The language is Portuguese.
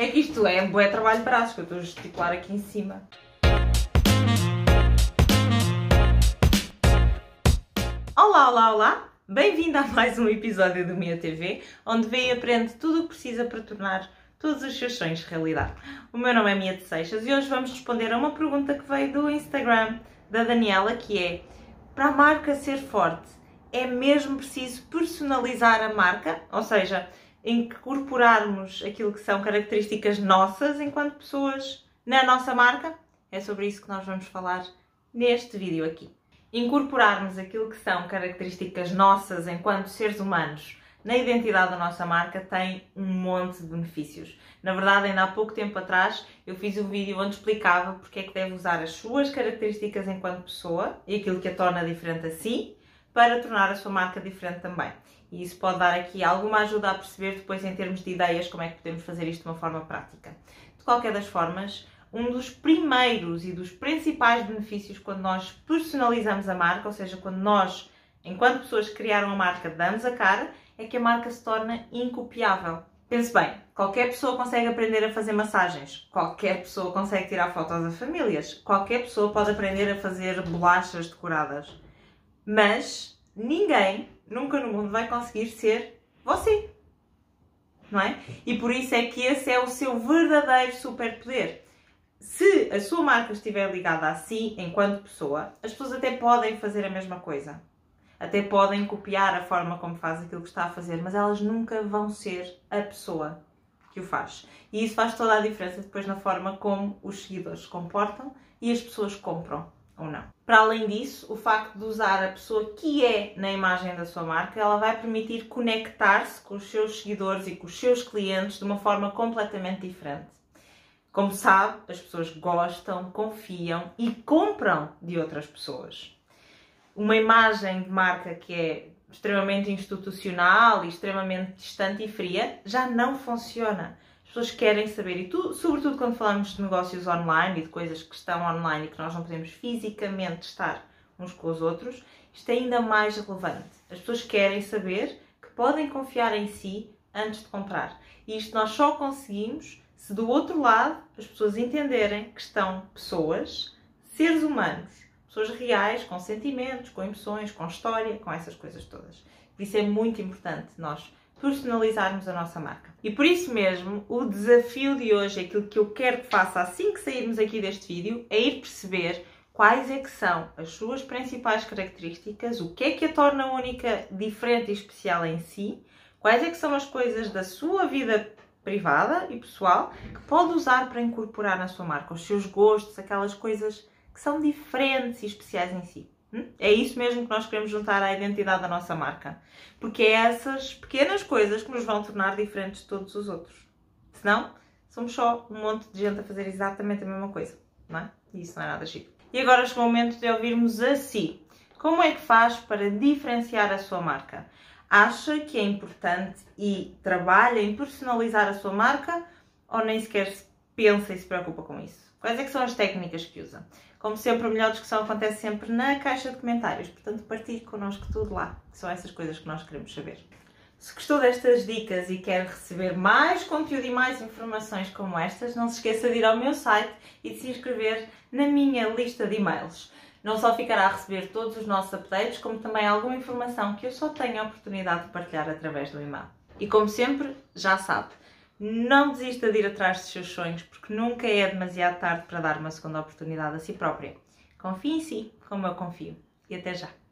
É que isto é um bom trabalho de braços, que eu estou a gesticular aqui em cima. Olá, olá, olá! Bem-vindo a mais um episódio do Minha TV, onde vê e aprende tudo o que precisa para tornar todos os seus sonhos realidade. O meu nome é Mia de Seixas e hoje vamos responder a uma pergunta que veio do Instagram da Daniela, que é para a marca ser forte, é mesmo preciso personalizar a marca? Ou seja, incorporarmos aquilo que são características nossas enquanto pessoas na nossa marca? É sobre isso que nós vamos falar neste vídeo aqui. Incorporarmos aquilo que são características nossas enquanto seres humanos na identidade da nossa marca tem um monte de benefícios. Na verdade, ainda há pouco tempo atrás eu fiz um vídeo onde explicava porque é que deve usar as suas características enquanto pessoa e aquilo que a torna diferente a si para tornar a sua marca diferente também. E isso pode dar aqui alguma ajuda a perceber depois em termos de ideias como é que podemos fazer isto de uma forma prática. De qualquer das formas, um dos primeiros e dos principais benefícios quando nós personalizamos a marca, ou seja, quando nós, enquanto pessoas que criaram a marca, damos a cara, é que a marca se torna incopiável. Pense bem, qualquer pessoa consegue aprender a fazer massagens, qualquer pessoa consegue tirar fotos a famílias, qualquer pessoa pode aprender a fazer bolachas decoradas. Mas ninguém, nunca no mundo, vai conseguir ser você. Não é? E por isso é que esse é o seu verdadeiro superpoder. Se a sua marca estiver ligada a si, enquanto pessoa, as pessoas até podem fazer a mesma coisa até podem copiar a forma como faz aquilo que está a fazer, mas elas nunca vão ser a pessoa que o faz. E isso faz toda a diferença depois na forma como os seguidores se comportam e as pessoas compram ou não. Para além disso, o facto de usar a pessoa que é na imagem da sua marca, ela vai permitir conectar-se com os seus seguidores e com os seus clientes de uma forma completamente diferente. Como sabe, as pessoas gostam, confiam e compram de outras pessoas uma imagem de marca que é extremamente institucional e extremamente distante e fria já não funciona. As pessoas querem saber, e tu, sobretudo quando falamos de negócios online e de coisas que estão online e que nós não podemos fisicamente estar uns com os outros, isto é ainda mais relevante. As pessoas querem saber que podem confiar em si antes de comprar. E isto nós só conseguimos se do outro lado as pessoas entenderem que estão pessoas, seres humanos, pessoas reais, com sentimentos, com emoções, com história, com essas coisas todas. Por isso é muito importante nós personalizarmos a nossa marca. E por isso mesmo, o desafio de hoje, aquilo que eu quero que faça assim que sairmos aqui deste vídeo, é ir perceber quais é que são as suas principais características, o que é que a torna única, diferente e especial em si, quais é que são as coisas da sua vida privada e pessoal que pode usar para incorporar na sua marca, os seus gostos, aquelas coisas que são diferentes e especiais em si. É isso mesmo que nós queremos juntar à identidade da nossa marca. Porque é essas pequenas coisas que nos vão tornar diferentes de todos os outros. Senão, somos só um monte de gente a fazer exatamente a mesma coisa. Não é? E isso não é nada chique. E agora chegou o momento de ouvirmos a si. Como é que faz para diferenciar a sua marca? Acha que é importante e trabalha em personalizar a sua marca ou nem sequer pensa e se preocupa com isso? Quais é que são as técnicas que usa? Como sempre, a melhor discussão acontece sempre na caixa de comentários, portanto partilhe connosco tudo lá, que são essas coisas que nós queremos saber. Se gostou destas dicas e quer receber mais conteúdo e mais informações como estas, não se esqueça de ir ao meu site e de se inscrever na minha lista de e-mails. Não só ficará a receber todos os nossos updates, como também alguma informação que eu só tenho a oportunidade de partilhar através do e-mail. E como sempre, já sabe, não desista de ir atrás dos seus sonhos, porque nunca é demasiado tarde para dar uma segunda oportunidade a si própria. Confie em si, como eu confio. E até já!